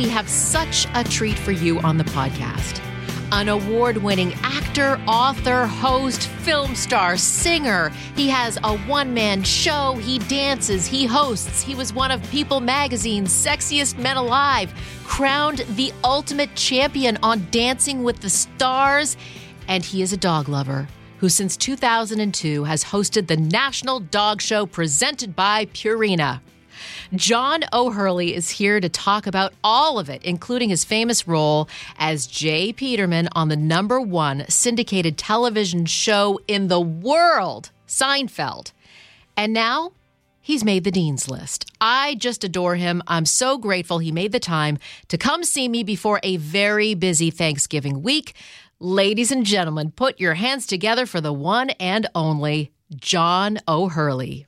We have such a treat for you on the podcast. An award winning actor, author, host, film star, singer. He has a one man show. He dances, he hosts. He was one of People Magazine's sexiest men alive, crowned the ultimate champion on Dancing with the Stars. And he is a dog lover who, since 2002, has hosted the National Dog Show presented by Purina. John O'Hurley is here to talk about all of it, including his famous role as J. Peterman on the number one syndicated television show in the world, Seinfeld. And now he's made the Dean's List. I just adore him. I'm so grateful he made the time to come see me before a very busy Thanksgiving week. Ladies and gentlemen, put your hands together for the one and only John O'Hurley.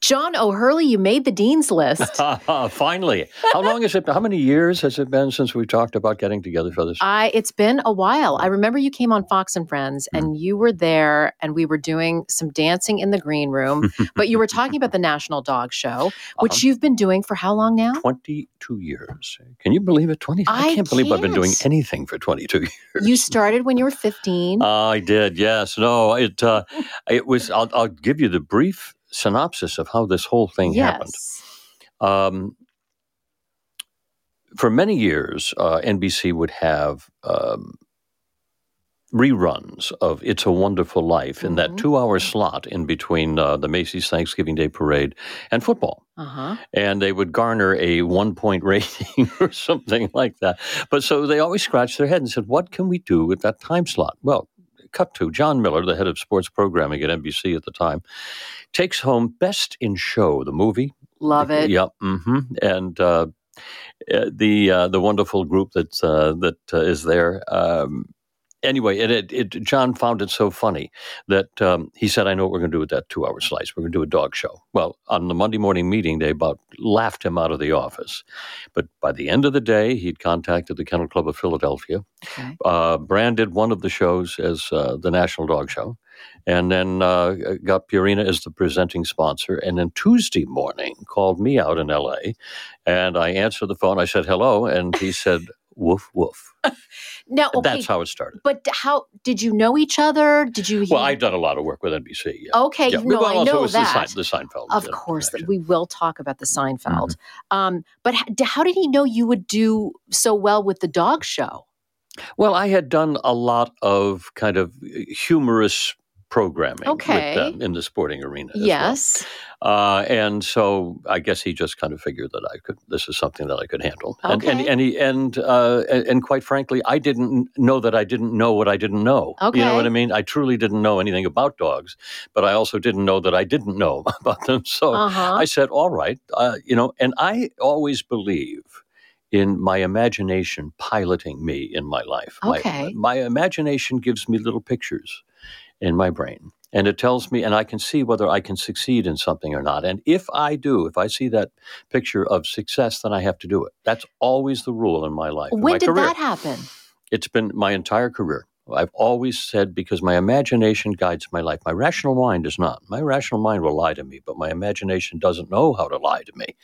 John O'Hurley, you made the dean's list. Finally, how long has it? How many years has it been since we talked about getting together for this? I. It's been a while. I remember you came on Fox and Friends, and mm. you were there, and we were doing some dancing in the green room. but you were talking about the National Dog Show, which uh-huh. you've been doing for how long now? Twenty-two years. Can you believe it? Twenty. I, I can't believe I've been doing anything for twenty-two years. You started when you were fifteen. Uh, I did. Yes. No. It. Uh, it was. I'll, I'll give you the brief synopsis of how this whole thing yes. happened. Um, for many years, uh, NBC would have um, reruns of "It's a Wonderful Life" in mm-hmm. that two-hour slot in between uh, the Macy's Thanksgiving Day Parade and football, uh-huh. and they would garner a one-point rating or something like that. But so they always scratched their head and said, "What can we do with that time slot?" Well, cut to John Miller, the head of sports programming at NBC at the time, takes home Best in Show, the movie. Love it. Yep. Mm-hmm. And uh, uh, the uh, the wonderful group that uh, that uh, is there. Um, anyway, it, it, it, John found it so funny that um, he said, "I know what we're going to do with that two-hour slice. We're going to do a dog show." Well, on the Monday morning meeting, they about laughed him out of the office. But by the end of the day, he'd contacted the Kennel Club of Philadelphia, okay. uh, branded one of the shows as uh, the National Dog Show, and then uh, got Purina as the presenting sponsor. And then Tuesday morning, called me out in L.A. And I answered the phone. I said hello, and he said woof woof. now, okay, that's how it started. But how did you know each other? Did you? Hear? Well, I've done a lot of work with NBC. Yeah. Okay, yeah. no, well, I know that. The, Sein- the Seinfeld, of course, connection. we will talk about the Seinfeld. Mm-hmm. Um, but how did he know you would do so well with the dog show? Well, I had done a lot of kind of humorous programming okay. with them in the sporting arena. yes. Well. Uh, and so I guess he just kind of figured that I could. This is something that I could handle. Okay. And and and, he, and, uh, and quite frankly, I didn't know that I didn't know what I didn't know. Okay. You know what I mean? I truly didn't know anything about dogs, but I also didn't know that I didn't know about them. So uh-huh. I said, "All right," uh, you know. And I always believe in my imagination piloting me in my life. Okay. My, my imagination gives me little pictures in my brain. And it tells me, and I can see whether I can succeed in something or not. And if I do, if I see that picture of success, then I have to do it. That's always the rule in my life. When my did career. that happen? It's been my entire career. I've always said because my imagination guides my life. My rational mind does not. My rational mind will lie to me, but my imagination doesn't know how to lie to me.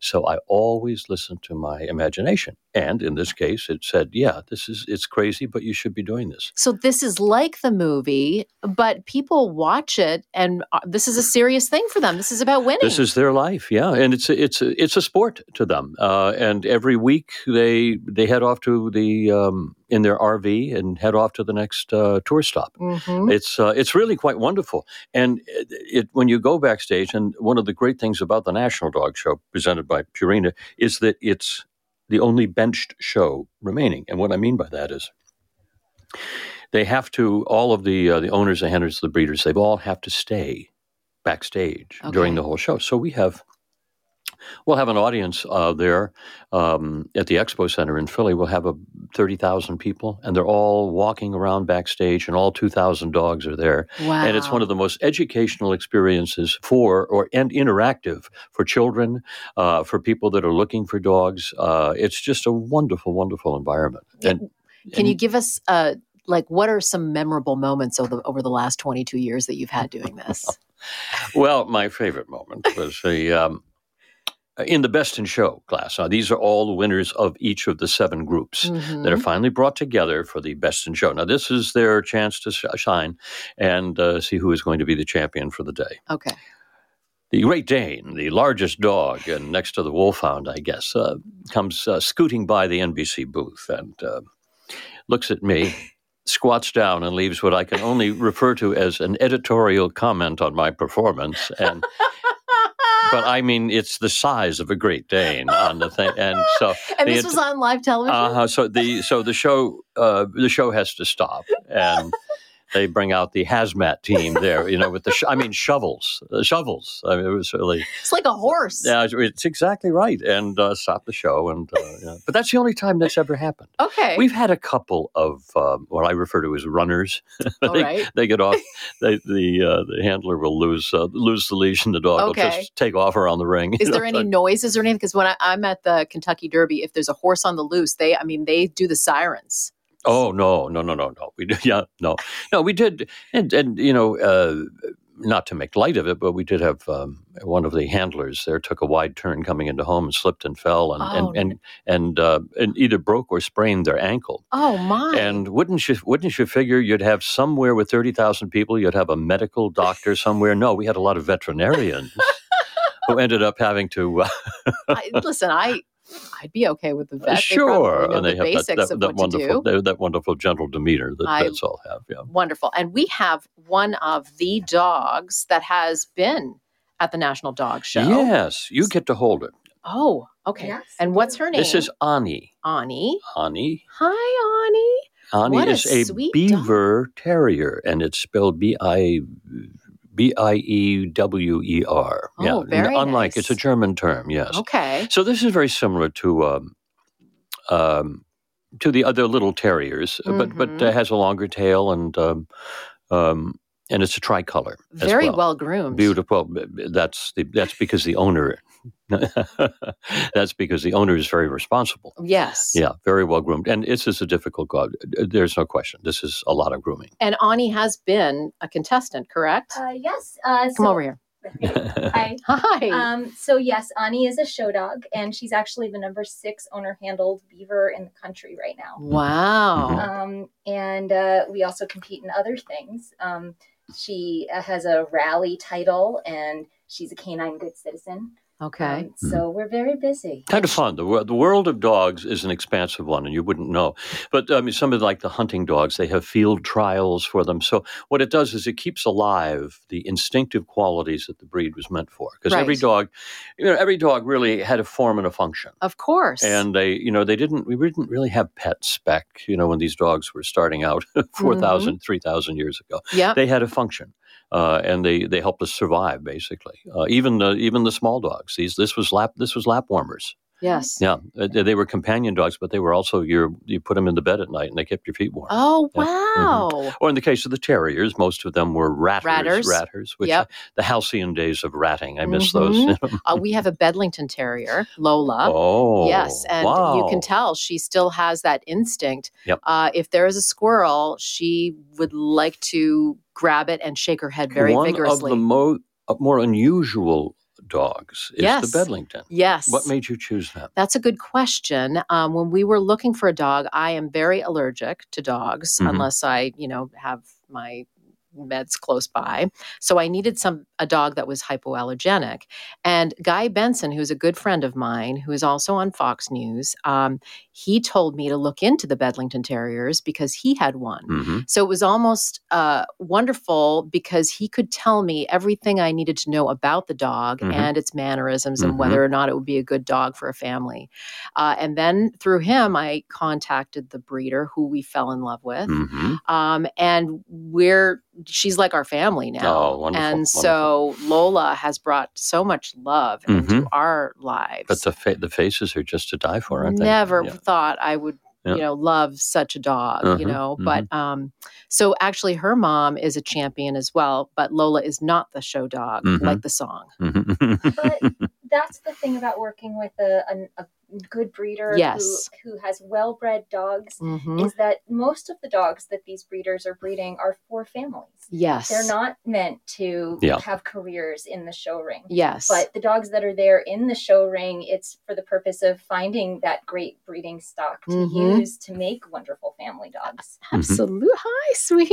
So I always listen to my imagination. And in this case, it said, yeah, this is, it's crazy, but you should be doing this. So this is like the movie, but people watch it and uh, this is a serious thing for them. This is about winning. This is their life. Yeah. And it's, a, it's, a, it's a sport to them. Uh, and every week they, they head off to the, um, in their RV and head off to the next uh, tour stop. Mm-hmm. It's uh, it's really quite wonderful. And it, it, when you go backstage, and one of the great things about the National Dog Show presented by Purina is that it's the only benched show remaining. And what I mean by that is they have to all of the uh, the owners and handlers, the breeders, they all have to stay backstage during the whole show. So we have. We'll have an audience uh, there um, at the Expo Center in Philly. We'll have a thirty thousand people, and they're all walking around backstage, and all two thousand dogs are there. Wow. And it's one of the most educational experiences for or and interactive for children, uh, for people that are looking for dogs. Uh, it's just a wonderful, wonderful environment. And Can you give us uh like what are some memorable moments over the, over the last 22 years that you've had doing this? Well, my favorite moment was the um, in the best in show class. Now, these are all the winners of each of the seven groups Mhm. that are finally brought together for the best in show. Now, this is their chance to shine and uh, see who is going to be the champion for the day. Okay. The Great Dane, the largest dog, and next to the Wolfhound, I guess, uh, comes uh, scooting by the NBC booth and uh, looks at me, squats down, and leaves what I can only refer to as an editorial comment on my performance. And but I mean, it's the size of a Great Dane on the thing, and so and this was on live television? uh-huh, so the so the show uh, the show has to stop and. They bring out the hazmat team there, you know, with the sh- I mean shovels, uh, shovels. I mean, it was really It's like a horse. yeah, it's- exactly right, and uh, stop the show. And uh, yeah. but that's the only time that's ever happened. Okay. We've had a couple of um, what I refer to as runners. All they, right. they get off. They, the uh, the handler will lose uh, lose the leash, and the dog will just take off around the ring. Is you know, there any noises or anything? Because when I, I'm at the Kentucky Derby, if there's a horse on the loose, they, I mean, they do the sirens. Oh no, no, no, no, no. We did, yeah, no, no. We did, and and you know, uh, not to make light of it, but we did have um, one of the handlers there took a wide turn coming into home and slipped and fell and Oh, and and and, uh, and either broke or sprained their ankle. Oh my! And wouldn't you wouldn't you figure you'd have somewhere with thirty thousand people, you'd have a medical doctor somewhere? No, we had a lot of veterinarians who ended up having to. Uh, I, listen, I, I'd be okay with the uh, vet. They sure, probably know and they the have that, basics that, of that what wonderful to do. that, that wonderful gentle demeanor that I- vets all have. Yeah. Wonderful, and we have one of the dogs that has been at the National Dog Show. Yes, you get to hold it. Oh, okay. Yes, and what's her name? This is Ani. Ani. Ani. Hi, Ani. Ani What a is a, sweet Biewer terrier, and it's spelled B I B I E W E R. Oh, yeah, very unlike it's a. German term. Yes. Okay. So this is very similar to um, um, to the other little terriers, but but Mhm. uh, has a longer tail and um, um, and it's a tricolor. Very well. well groomed. Beautiful. That's the, that's because the owner. that's because the owner is very responsible. Yes. Yeah, very well groomed, and this is a difficult job. There's no question. This is a lot of grooming. And Ani has been a contestant, correct? Uh, yes. Uh, Come so- over here. Hi. Hi. Um, so yes, Ani is a show dog, and she's actually the number six owner-handled Biewer in the country right now. wow. Um, and uh, we also compete in other things. Um, she uh, has a rally title, and she's a canine good citizen. Okay. Um, so we're very busy. kind of fun. The, the world of dogs is an expansive one, and you wouldn't know. But I mean, some of like the hunting dogs, they have field trials for them. So what it does is it keeps alive the instinctive qualities that the breed was meant for. Because every dog, you know, every dog really had a form and a function. Of course. And they, you know, they didn't. We didn't really have pet spec. You know, when these dogs were starting out 4,000, 3,000 years ago, yeah. they had a function, uh, and they they helped us survive. Basically, uh, even the even the small dogs. These this was lap this was lap warmers. Yes. Yeah, uh, they were companion dogs, but they were also your you put them in the bed at night and they kept your feet warm. Oh Yeah. wow. Or in the case of the terriers, most of them were ratters. Ratters. Ratters, which Yep. the halcyon days of ratting. I miss Mhm. those. Uh, we have a Bedlington Terrier, Lola. oh, Yes, and wow. you can tell she still has that instinct. Yep. Uh, if there is a squirrel, she would like to grab it and shake her head very One vigorously. of the mo- uh, more unusual dogs is Yes. the Bedlington. yes. What made you choose that? That's a good question. Um, when we were looking for a dog, I am very allergic to dogs Mhm. unless I, you know, have my meds close by. So I needed some a dog that was hypoallergenic. And Guy Benson, who's a good friend of mine, who is also on Fox News, um, he told me to look into the Bedlington Terriers because he had one. hmm So it was almost uh, wonderful because he could tell me everything I needed to know about the dog Mhm. and its mannerisms Mhm. and whether or not it would be a good dog for a family. Uh, and then through him, I contacted the breeder who we fell in love with. hmm Um, and we're she's like our family now. Oh, wonderful, And so Lola has brought so much love into Mhm. our lives. But the fa- the faces are just to die for, aren't they? Never Yeah. thought I would, Yeah. you know, love such a dog, you Mhm, know. But um, so actually, her mom is a champion as well. But Lola is not the show dog Mhm. like the song. But that's the thing about working with a, a, a good breeder Yes. who, who has well bred dogs Mhm. is that most of the dogs that these breeders are breeding are for families. Yes, They're not meant to Yeah. have careers in the show ring. Yes, But the dogs that are there in the show ring, it's for the purpose of finding that great breeding stock to Mhm. use to make wonderful family dogs. absolute. Hi, sweetie.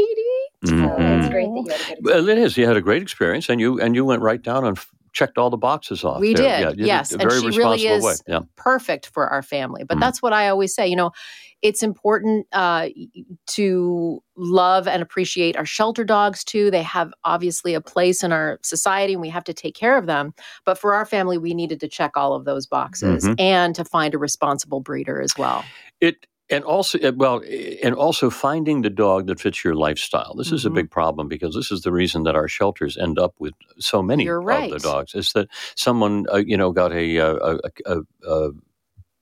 So Mhm. it's great that you had a good Well, it is. You had a great experience, and you and you went right down on f- checked all the boxes off. We there. did, Yeah, yes, a and she really is way. Yeah. perfect for our family. But Mhm. that's what I always say. You know, it's important uh, to love and appreciate our shelter dogs too. They have obviously a place in our society and we have to take care of them. But for our family, we needed to check all of those boxes Mhm. and to find a responsible breeder as well. It and also uh, well, and also finding the dog that fits your lifestyle. This is a Mhm. big problem because this is the reason that our shelters end up with so many You're of the dogs. Is that someone uh, you know got a, uh, a, a, a, a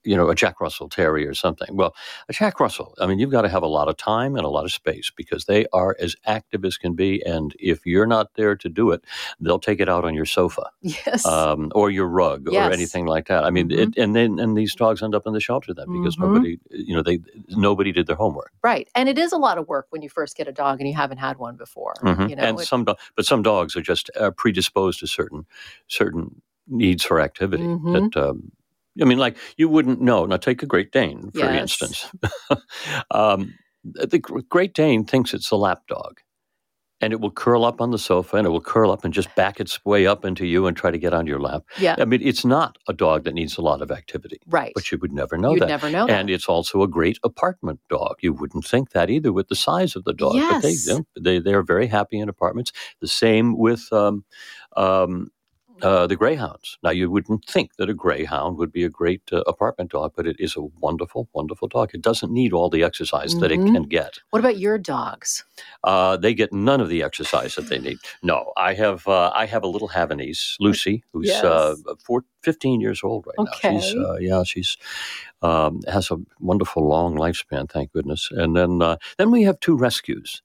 you know a Jack Russell Terrier or something. Well, a Jack Russell. I mean, you've got to have a lot of time and a lot of space because they are as active as can be. And if you're not there to do it, they'll take it out on your sofa. Yes. um, or your rug Yes. or anything like that. I mean, Mhm. it, and then and these dogs end up in the shelter then because Mhm. nobody, you know, they nobody did their homework. right. And it is a lot of work when you first get a dog and you haven't had one before. Mhm. You know, and it- some, do- but some dogs are just uh, predisposed to certain certain needs for activity. Mhm. That um, I mean, like you wouldn't know. Now, take a Great Dane for Yes. instance. um, the Great Dane thinks it's a lap dog. And it will curl up on the sofa and it will curl up and just back its way up into you and try to get on your lap. yeah. I mean, it's not a dog that needs a lot of activity. Right. But you would never know You'd that. never know that. and it's also a great apartment dog. You wouldn't think that either with the size of the dog. Yes. But they, know, they they're very happy in apartments. The same with um, um, uh, the greyhounds. Now you wouldn't think that a greyhound would be a great uh, apartment dog, but it is a wonderful, wonderful dog. It doesn't need all the exercise that it Mhm. can get. what about your dogs? Uh, they get none of the exercise that they need. No, I have uh, I have a little Havanese, Lucy, who's uh, four, 15 years old right now. She's Okay. uh, yeah, she's um, has a wonderful long lifespan, thank goodness. And then uh, then we have two rescues.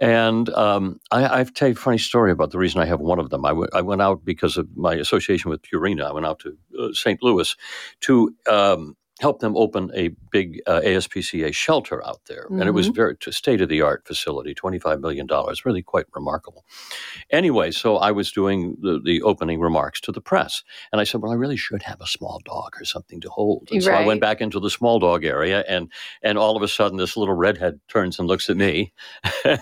And um, I, I've tell you a funny story about the reason I have one of them. I went- went out because of my association with Purina. I went out to uh, St. Louis to um, help them open a big uh, ASPCA shelter out there. And it was very state of the art facility, $25 million, really quite remarkable. Anyway, so I was doing the, the opening remarks to the press. And I said, well, I really should have a small dog or something to hold. And so I went back into the small dog area, and, and all of a sudden, this little redhead turns and looks at me.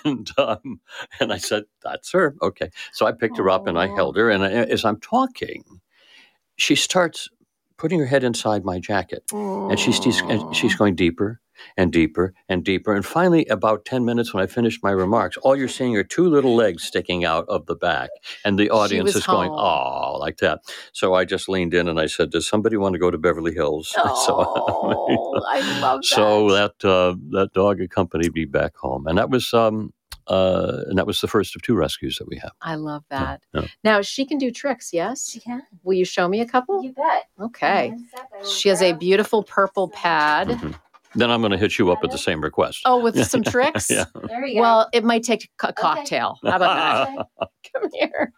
And, um, and I said, that's her. Okay. So I picked her up and I held her. And I, as I'm talking, she starts putting her head inside my jacket. And she's, she's and she's going deeper and deeper and deeper. And finally about 10 minutes when i finished my remarks all you're seeing are two little legs sticking out of the back. And the audience is going home. oh like that. So i just leaned in and i said does somebody want to go to beverly hills? Oh, I love that. so that uh, that dog accompanied me back home. And that was um uh, and that was the first of two rescues that we have. I love that. yeah. Now she can do tricks. Yes. She can. Will you show me a couple? You bet. Okay. One sec, I will She has a beautiful purple some- pad. Mhm. Then I'm going to hit you up with the same request. Oh, with some tricks. Yeah. There we go. Well, it might take a cocktail. How about that? Come here.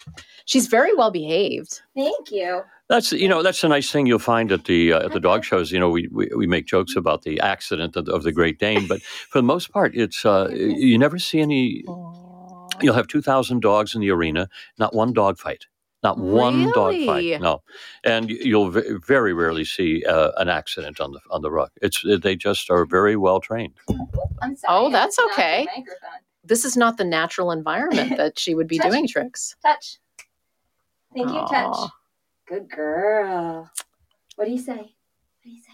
She's very well behaved. Thank you. That's you know that's a nice thing you'll find at the uh, at the dog shows. You know we, we, we make jokes about the accident of, of the Great Dane, but for the most part, it's uh, you never see any. You'll have two thousand dogs in the arena, not one dog fight, not one dog Really? fight. No, and you- you'll ve- very rarely see uh, an accident on the on the rug. It's they just are very well trained. I'm sorry. Oh, that's just knocked okay. this is not the natural environment that she would be Touch. doing tricks. Touch. Thank you, touch. Good girl. What do you say? What do you say?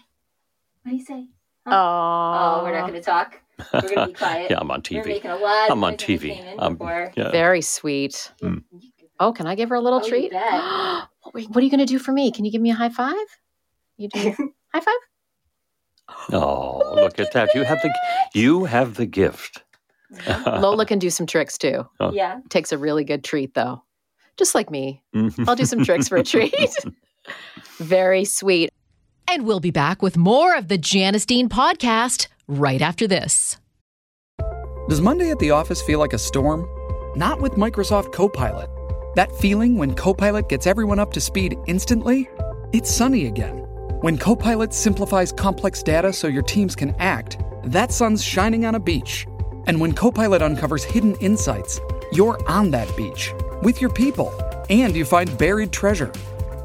What do you say? Oh, Oh, we're not going to talk. We're going to be quiet. yeah, I'm on You're TV. making a lot. I'm of on noise when we TV. came I'm- yeah. very sweet. Mm. Oh, can I give her a little Oh, treat? what, are you going to do for me? Can you give me a high five? You do high five? Oh, look at that! You have the you have the gift. Lola can do some tricks too. Oh. yeah. Takes a really good treat though, just like me. Mhm. I'll do some tricks for a treat. Very sweet. And we'll be back with more of the Janice Dean podcast right after this. Does Monday at the office feel like a storm? Not with Microsoft Copilot. That feeling when Copilot gets everyone up to speed instantly? It's sunny again. When Copilot simplifies complex data so your teams can act, that sun's shining on a beach. And when Copilot uncovers hidden insights, you're on that beach with your people and you find buried treasure.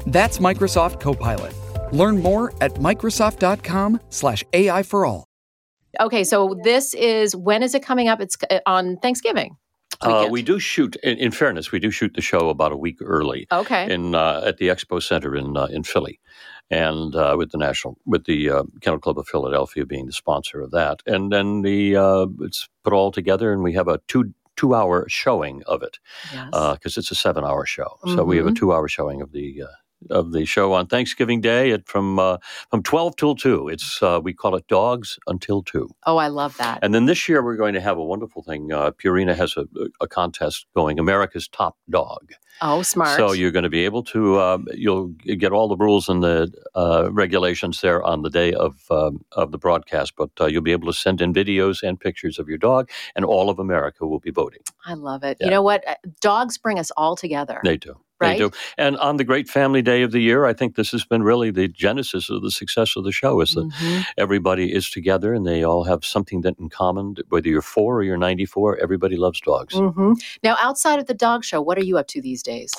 That's Microsoft Copilot. Learn more at Microsoft.com/slash AI for all. Okay, so this is when is it coming up? It's uh, on Thanksgiving. Uh, we do shoot. In, in fairness, we do shoot the show about a week early Okay. in uh, at the Expo Center in uh, in Philly, and uh, with the national with the uh, Kennel Club of Philadelphia being the sponsor of that, and then the uh, it's put all together, and we have a two two hour showing of it yes. because it's a seven hour show. So we have a Mhm. two hour showing of the. Of the show on Thanksgiving Day at from uh, from twelve till two. It's uh, we call it Dogs Until Two. oh, I love that. And then this year we're going to have a wonderful thing. Uh, Purina has a, a contest going, America's Top Dog. oh, smart. So you're going to be able to, um, you'll get all the rules and the uh, regulations there on the day of um, of the broadcast, but uh, you'll be able to send in videos and pictures of your dog, and all of America will be voting. I love it. Yeah. You know what? Uh, Dogs bring us all together. They do. Right? They do. And on the great family day of the year, I think this has been really the genesis of the success of the show is that Mhm. everybody is together and they all have something that in common. Whether you're four or you're 94, everybody loves dogs. Mhm. Now, outside of the dog show, what are you up to these days?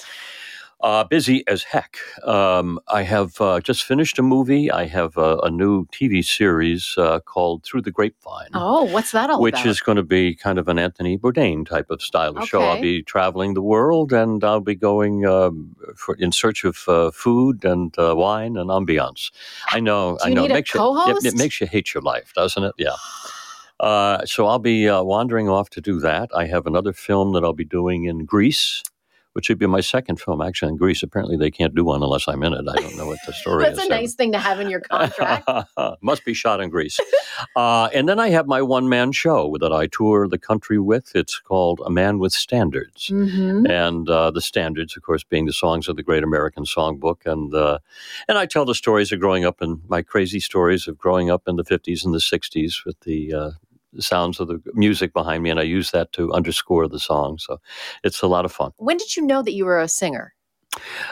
Uh, busy as heck. Um, I have uh, just finished a movie. I have a, a new TV series uh, called Through the Grapevine. Oh, what's that all about? Which about? is going to be kind of an Anthony Bourdain type of style of show. I'll be traveling the world and I'll be going um, for, in search of uh, food and uh, wine and ambiance. I know, I know. it makes you, co-host? it, it makes you hate your life, doesn't it? Yeah. Uh, so I'll be uh, wandering off to do that. I have another film that I'll be doing in Greece, which would be my second film actually in Greece. Apparently, they can't do one unless I'm in it. I don't know what the story That's is. a nice thing to have in your contract. Must be shot in Greece. uh, and then I have my one man show that I tour the country with. It's called A Man with Standards. hmm And uh, the standards, of course, being the songs of the Great American Songbook, and uh, and I tell the stories of growing up and my crazy stories of growing up in the fifties and the sixties with the uh, sounds of the music behind me, and I use that to underscore the song. So it's a lot of fun. When did you know that you were a singer?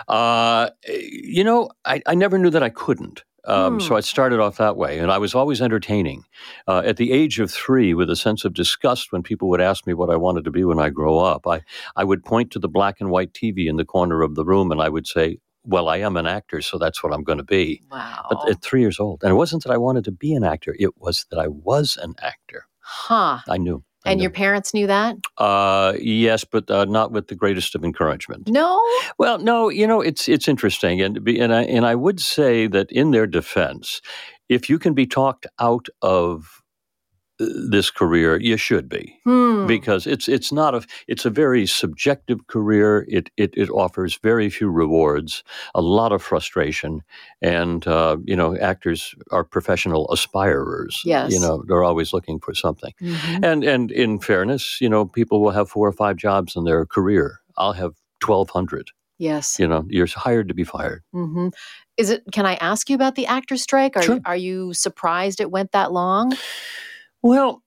Uh, you know, I, I never knew that I couldn't. Um, Hmm. So I started off that way, and I was always entertaining. Uh, at the age of three, with a sense of disgust when people would ask me what I wanted to be when I grow up, I, I would point to the black and white TV in the corner of the room, and I would say, "Well, I am an actor, so that's what I'm going to be." Wow. But at three years old, and it wasn't that I wanted to be an actor; it was that I was an actor. Huh. I knew. I And knew. your parents knew that? uh, yes, but uh, not with the greatest of encouragement. No. Well, no, you know it's it's interesting, and and I and I would say that in their defense, if you can be talked out of this career, you should be Hmm. because it's it's not a it's a very subjective career. It it, it offers very few rewards, a lot of frustration, and uh, you know actors are professional aspirers. Yes. you know they're always looking for something. Mhm. And and in fairness, you know people will have four or five jobs in their career. I'll have twelve hundred. Yes. You know, you're hired to be fired. Mm-hmm Is it? Can I ask you about the actor strike? Are Sure. you, are you surprised it went that long? Well,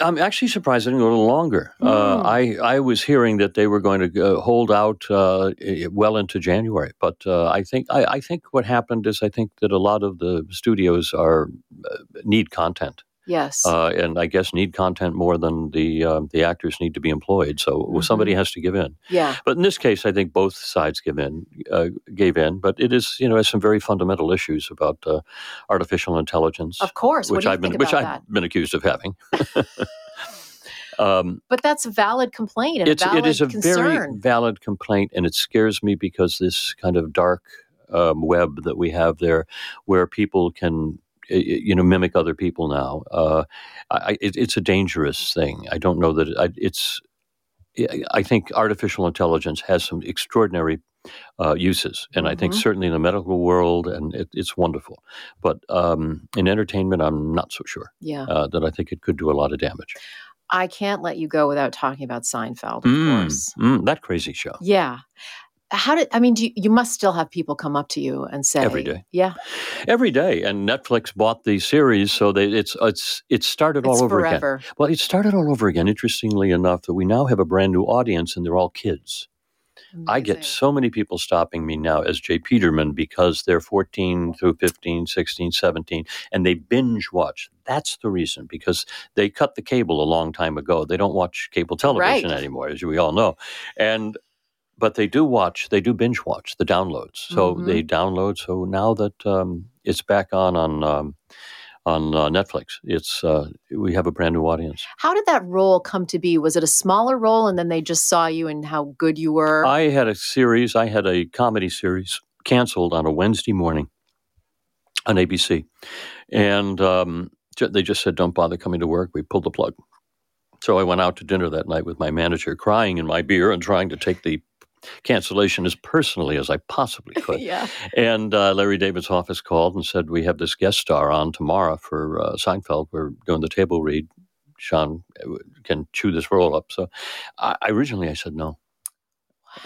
I'm actually surprised it didn't go a little longer. Uh, Hmm. I I was hearing that they were going to uh, hold out uh, well into January, but uh, I think I, I think what happened is I think that a lot of the studios are uh, need content, Yes. uh, and I guess need content more than the uh, the actors need to be employed. So Mhm. somebody has to give in. yeah. But in this case, I think both sides give in, uh, gave in. But it is, you know, has some very fundamental issues about uh, artificial intelligence, Of course. Which I've been, which I've been accused of having. Um, But that's a valid complaint and it's a valid it is a very valid complaint, and it scares me because this kind of dark um, web that we have there, where people can you know mimic other people now. Uh, I, it, it's a dangerous thing. I don't know that it, I, it's. I think artificial intelligence has some extraordinary uh, uses, and I think Mhm. certainly in the medical world, and it, it's wonderful. But um, in entertainment, I'm not so sure yeah. uh, that I think it could do a lot of damage. I can't let you go without talking about Seinfeld, of Mm, course. mm, that crazy show. Yeah. How did I mean? Do you, you must still have people come up to you and say Every day. Yeah, every day. And Netflix bought the series, so they, it's it's it started it's all over again. Well, it started all over again. Interestingly enough, that we now have a brand new audience, and they're all kids. I get so many people stopping me now as J. Peterman because they're 14 through 15, 16, 17, and they binge watch. That's the reason because they cut the cable a long time ago. They don't watch cable television Right. anymore, as we all know. And but they do watch, they do binge watch the downloads. So Mhm. they download. So now that um, it's back on on um, on uh, Netflix, it's uh, we have a brand new audience. How did that role come to be? Was it a smaller role, and then they just saw you and how good you were? I had a series, I had a comedy series canceled on a Wednesday morning on ABC. And um, they just said, don't bother coming to work. We pulled the plug. So I went out to dinner that night with my manager, crying in my beer and trying to take the cancellation as personally as I possibly could. yeah. And uh, Larry David's office called and said, We have this guest star on tomorrow for uh, Seinfeld. We're doing the table read. Sean uh, can chew this roll up. So I, originally I said no.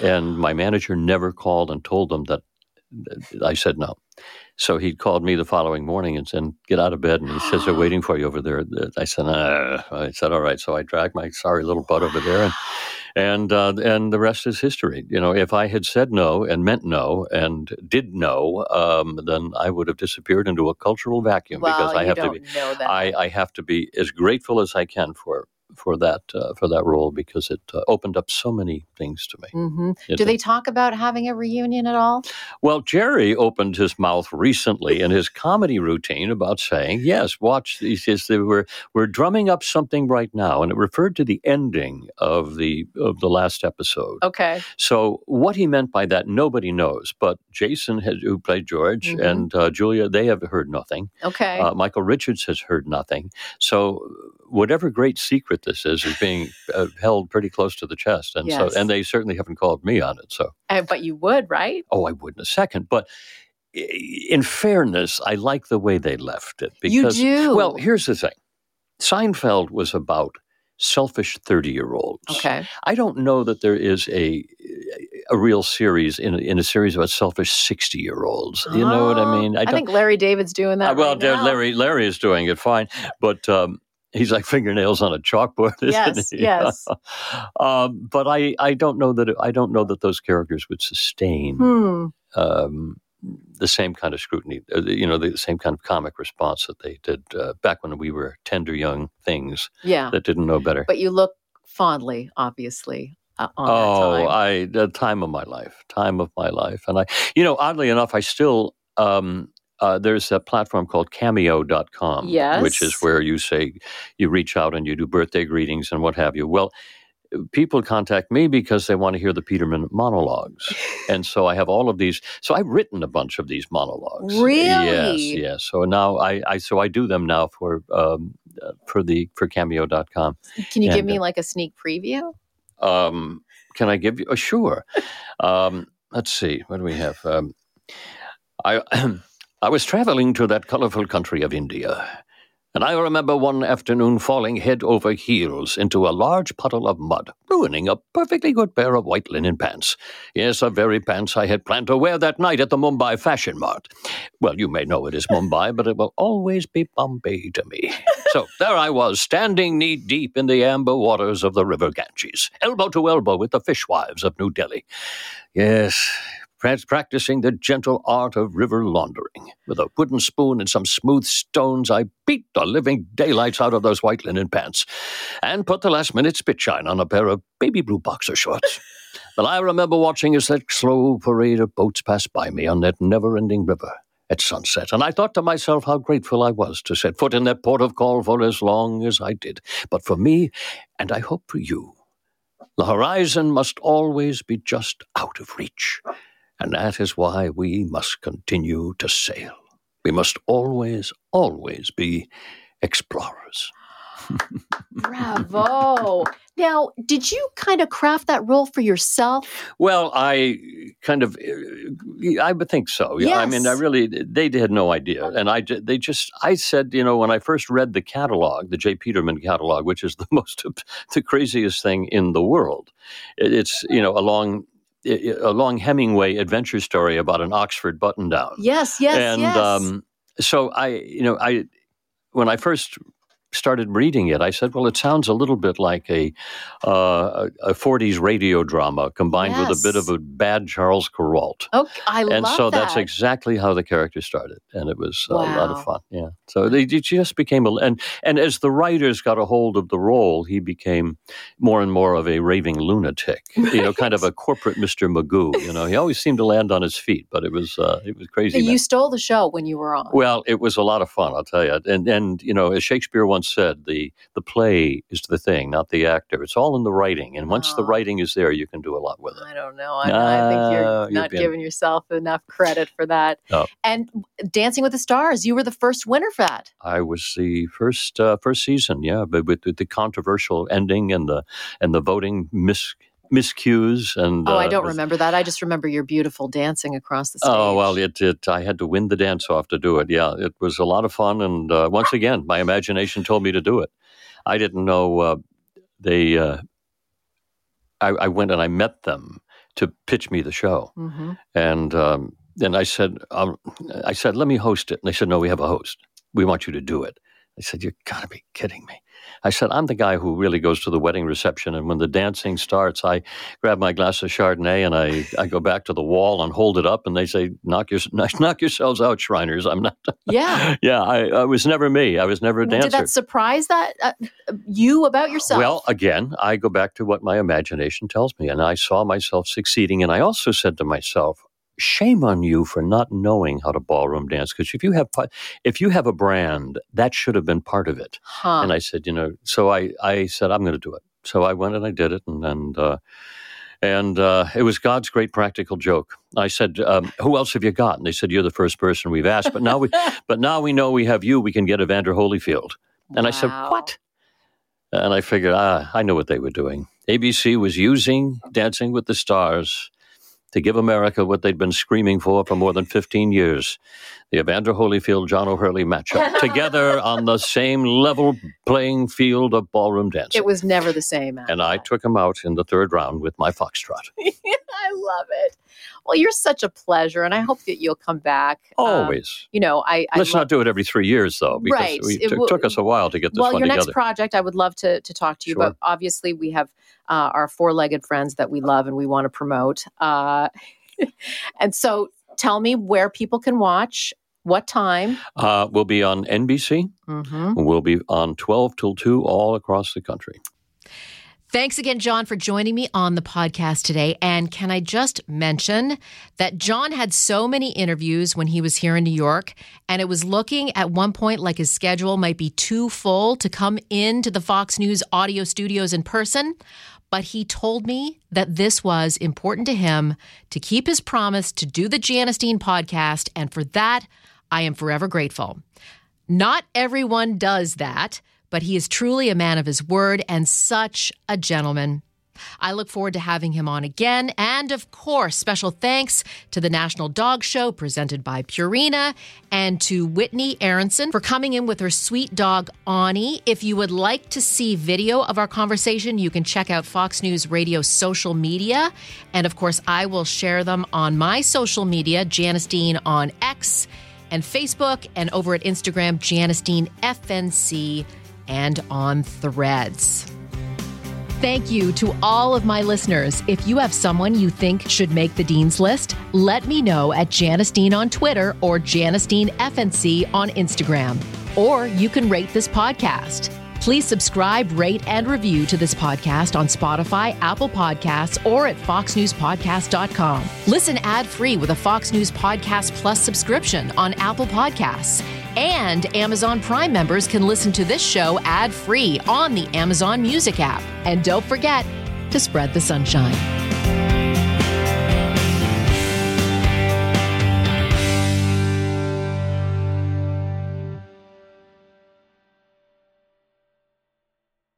And my manager never called and told them that that I said no. So he called me the following morning and said, Get out of bed. And he says, They're waiting for you over there. I said, uh, I said, All right. So I dragged my sorry little butt over there. And and uh, and the rest is history. You know, if I had said no and meant no and did no, um, then I would have disappeared into a cultural vacuum Well, because I have to be. know that. I, I have to be as grateful as I can for for that uh, for that role because it uh, opened up so many things to me. hmm It Do they talk about having a reunion at all? Well, Jerry opened his mouth recently in his comedy routine about saying, "Yes, watch." They were we're drumming up something right now, and it referred to the ending of the of the last episode. Okay. So what he meant by that, nobody knows. But Jason, has, who played George, Mhm. and uh, Julia, they have heard nothing. Okay. Uh, Michael Richards has heard nothing. So whatever great secret this is is being uh, held pretty close to the chest, and Yes. so and they certainly haven't called me on it. So Uh, but you would, right? oh, I would in a second, but. In fairness, I like the way they left it You because do. well, here's the thing. Seinfeld was about selfish 30-year-olds. Okay. I don't know that there is a a real series in a, in a series about selfish sixty year olds. You know what I Oh, mean? I, don't, think Larry David's doing that. Uh, well, right. Larry Larry is doing it fine, but um, he's like fingernails on a chalkboard. Isn't Yes, he? yes. um, but I, I don't know that I don't know that those characters would sustain Hmm. um, the same kind of scrutiny. uh, You know, the same kind of comic response that they did uh, back when we were tender young things Yeah. that didn't know better. But you look fondly, obviously, uh, on oh, that time. I the time of my life, time of my life, and I, you know, oddly enough, I still. Um, uh, there's a platform called cameo.com, which is where you say you reach out and you do birthday greetings and what have you. Well, people contact me because they want to hear the Peterman monologues. and so I have all of these. So I've written a bunch of these monologues. Yes, Really? yes. So now I, I so I do them now for um, uh, for the for cameo.com. Can you give me uh, like a sneak preview? Um, can I give you? Oh, sure. Um, let's see. What do we have? Um, I I was traveling to that colorful country of India, and I remember one afternoon falling head over heels into a large puddle of mud, ruining a perfectly good pair of white linen pants. Yes, the very pants I had planned to wear that night at the Mumbai Fashion Mart. Well, you may know it is Mumbai, but it will always be Bombay to me. So there I was, standing knee deep in the amber waters of the River Ganges, elbow to elbow with the fishwives of New Delhi. Yes, practicing the gentle art of river laundering. With a wooden spoon and some smooth stones, I beat the living daylights out of those white linen pants and put the last minute spit shine on a pair of baby blue boxer shorts. But I remember watching as that slow parade of boats passed by me on that never ending river. at sunset. And I thought to myself how grateful I was to set foot in that port of call for as long as I did. But for me, and I hope for you, the horizon must always be just out of reach. And that is why we must continue to sail. We must always, always be explorers. Bravo. now, did you kind of craft that role for yourself? Well, I kind of, I would think so. Yeah, I mean, I really, they had no idea, and I, they just, I said, you know, when I first read the catalog, the J. Peterman catalog, which is the most, the craziest thing in the world. It's, you know, a long, a long Hemingway adventure story about an Oxford button down. Yes, yes, and yes. um, so I, you know, I when I first started reading it, I said, "Well, it sounds a little bit like a uh, a, a '40s radio drama combined with a bit of a bad Charles Kuralt." okay, I and love so that. that's exactly how the character started, and it was uh, a lot of fun. Yeah, so they, it just became a and and as the writers got a hold of the role, he became more and more of a raving lunatic. You know, kind of a corporate Mister Magoo. You know, he always seemed to land on his feet, but it was uh, it was crazy. man. you stole the show when you were on. Well, it was a lot of fun, I'll tell you. And and you know, as Shakespeare once said, the the play is the thing, not the actor. It's all in the writing, and once the Oh. writing is there, you can do a lot with it. I don't know. I, I think you're not giving yourself enough credit for that. No. And Dancing with the Stars, you were the first winner for that. I was the first uh, first season, yeah, but with the, the controversial ending and the and the voting mis miscues and Oh, I uh, don't remember that. I just remember your beautiful dancing across the stage. Oh well, it, it I had to win the dance off to do it. Yeah, it was a lot of fun, and uh, once again, my imagination told me to do it. I didn't know uh, they. Uh, I, I went and I met them to pitch me the show, hmm and um, then I said, um, I said, let me host it, and they said, no, we have a host. We want you to do it. I said, you got to be kidding me. I said, I'm the guy who really goes to the wedding reception, and when the dancing starts, I grab my glass of Chardonnay and I, I go back to the wall and hold it up, and they say, knock, your, knock yourselves out, Shriners. I'm not. Yeah. yeah, I, I was never me. I was never a dancer. Did that surprise that uh, you about yourself? Well, again, I go back to what my imagination tells me, and I saw myself succeeding. And I also said to myself, "Shame on you for not knowing how to ballroom dance. Because if you have if you have a brand, that should have been part of it." huh. And I said, you know, so I I said I'm going to do it. So I went and I did it, and and. Uh, and uh, it was God's great practical joke. I said, um, "Who else have you got?" And they said, "You're the first person we've asked." But now we, but now we know we have you. We can get Evander Holyfield. And I said, What? And I figured, ah, I know what they were doing. ABC was using Dancing with the Stars to give America what they'd been screaming for for more than 15 years the Evander Holyfield John O'Hurley matchup together on the same level playing field of ballroom dancing. It was never the same. and I that. took him out in the third round with my foxtrot. I love it. Well, you're such a pleasure, and I hope that you'll come back. Um, Always. you know, I, I Let's love- not do it every three years, though, because Right. It took will- took us a while to get this well, one your together. next project, I would love to to talk to you, Sure. but obviously we have uh, our four legged friends that we love and we want to promote. Uh, and so, tell me where people can watch, what time. uh, we'll be on NBC. Mm-hmm. We'll be on 12 till 2 all across the country. Thanks again, John, for joining me on the podcast today. And can I just mention that John had so many interviews when he was here in New York, and it was looking at one point like his schedule might be too full to come into the Fox News audio studios in person. But he told me that this was important to him to keep his promise to do the Janice Dean podcast. And for that, I am forever grateful. Not everyone does that, but he is truly a man of his word and such a gentleman. I look forward to having him on again. And of course, special thanks to the National Dog Show presented by Purina and to Whitney Aronson for coming in with her sweet dog, Ani. If you would like to see video of our conversation, you can check out Fox News Radio social media. And of course, I will share them on my social media, Janice Dean on X and Facebook, and over at Instagram, Janice Dean FNC, and on threads. Thank you to all of my listeners. If you have someone you think should make the Dean's List, let me know at Janice Dean on Twitter or Janice Dean FNC on Instagram. Or you can rate this podcast. Please subscribe, rate, and review to this podcast on Spotify, Apple Podcasts, or at foxnewspodcast.com. Listen ad free with a Fox News Podcast Plus subscription on Apple Podcasts. And Amazon Prime members can listen to this show ad free on the Amazon Music app. And don't forget to spread the sunshine.